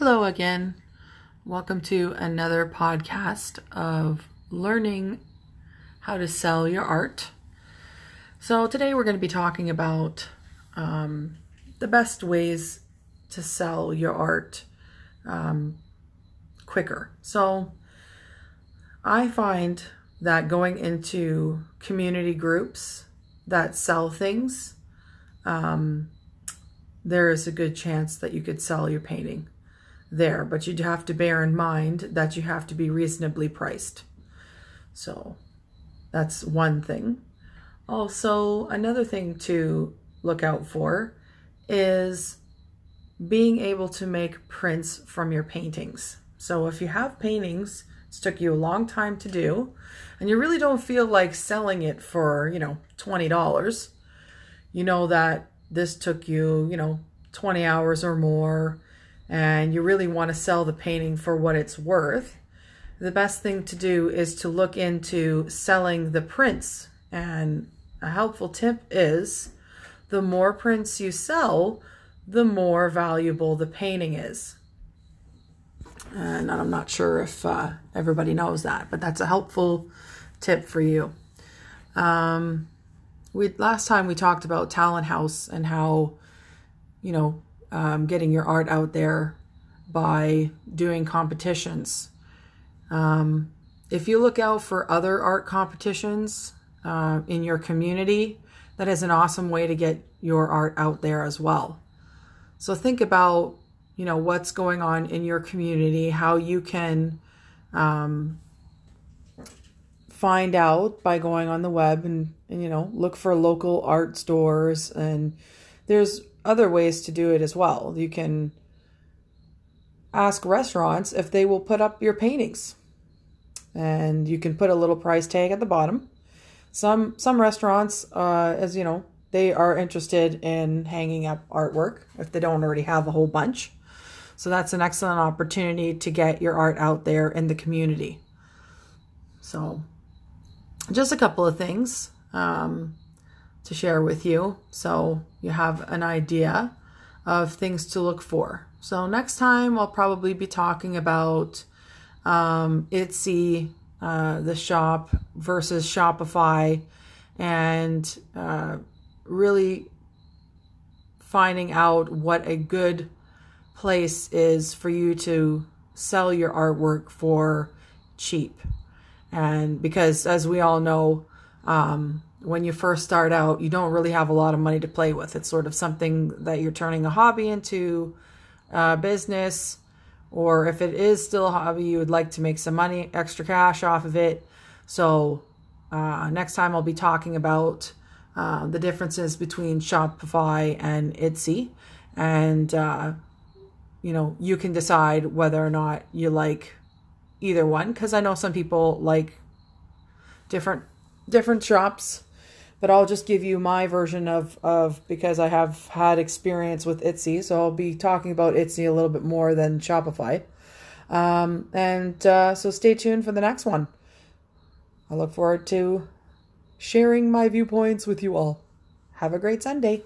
Hello again. Welcome to another podcast of learning how to sell your art. So, today we're going to be talking about um, the best ways to sell your art um, quicker. So, I find that going into community groups that sell things, um, there is a good chance that you could sell your painting there, but you'd have to bear in mind that you have to be reasonably priced. So that's one thing. Also, another thing to look out for is being able to make prints from your paintings. So if you have paintings, it's took you a long time to do, and you really don't feel like selling it for, you know, $20, you know that this took you, you know, 20 hours or more, and you really want to sell the painting for what it's worth, the best thing to do is to look into selling the prints. And a helpful tip is the more prints you sell, the more valuable the painting is. And I'm not sure if uh, everybody knows that, but that's a helpful tip for you. Um, we last time we talked about Talenthouse and how, you know, um, getting your art out there by doing competitions. Um, if you look out for other art competitions uh, in your community, that is an awesome way to get your art out there as well. So think about, you know, what's going on in your community, how you can um, find out by going on the web and, and, you know, look for local art stores. And there's other ways to do it as well. You can ask restaurants if they will put up your paintings. And you can put a little price tag at the bottom. Some some restaurants, uh, as you know, they are interested in hanging up artwork if they don't already have a whole bunch. So that's an excellent opportunity to get your art out there in the community. So, just a couple of things um, to share with you so you have an idea of things to look for. So next time I'll probably be talking about um, Etsy, uh, the shop versus Shopify, and uh, really finding out what a good place is for you to sell your artwork for cheap. And because, as we all know, um, when you first start out, you don't really have a lot of money to play with. It's sort of something that you're turning a hobby into uh, business, or if it is still a hobby, you would like to make some money, extra cash off of it. So, uh, next time I'll be talking about uh, the differences between Shopify and Etsy, and uh, you know, you can decide whether or not you like either one because I know some people like different different shops but I'll just give you my version of, of because I have had experience with Etsy, so I'll be talking about Etsy a little bit more than Shopify. Um, and uh, so stay tuned for the next one. I look forward to sharing my viewpoints with you all. Have a great Sunday.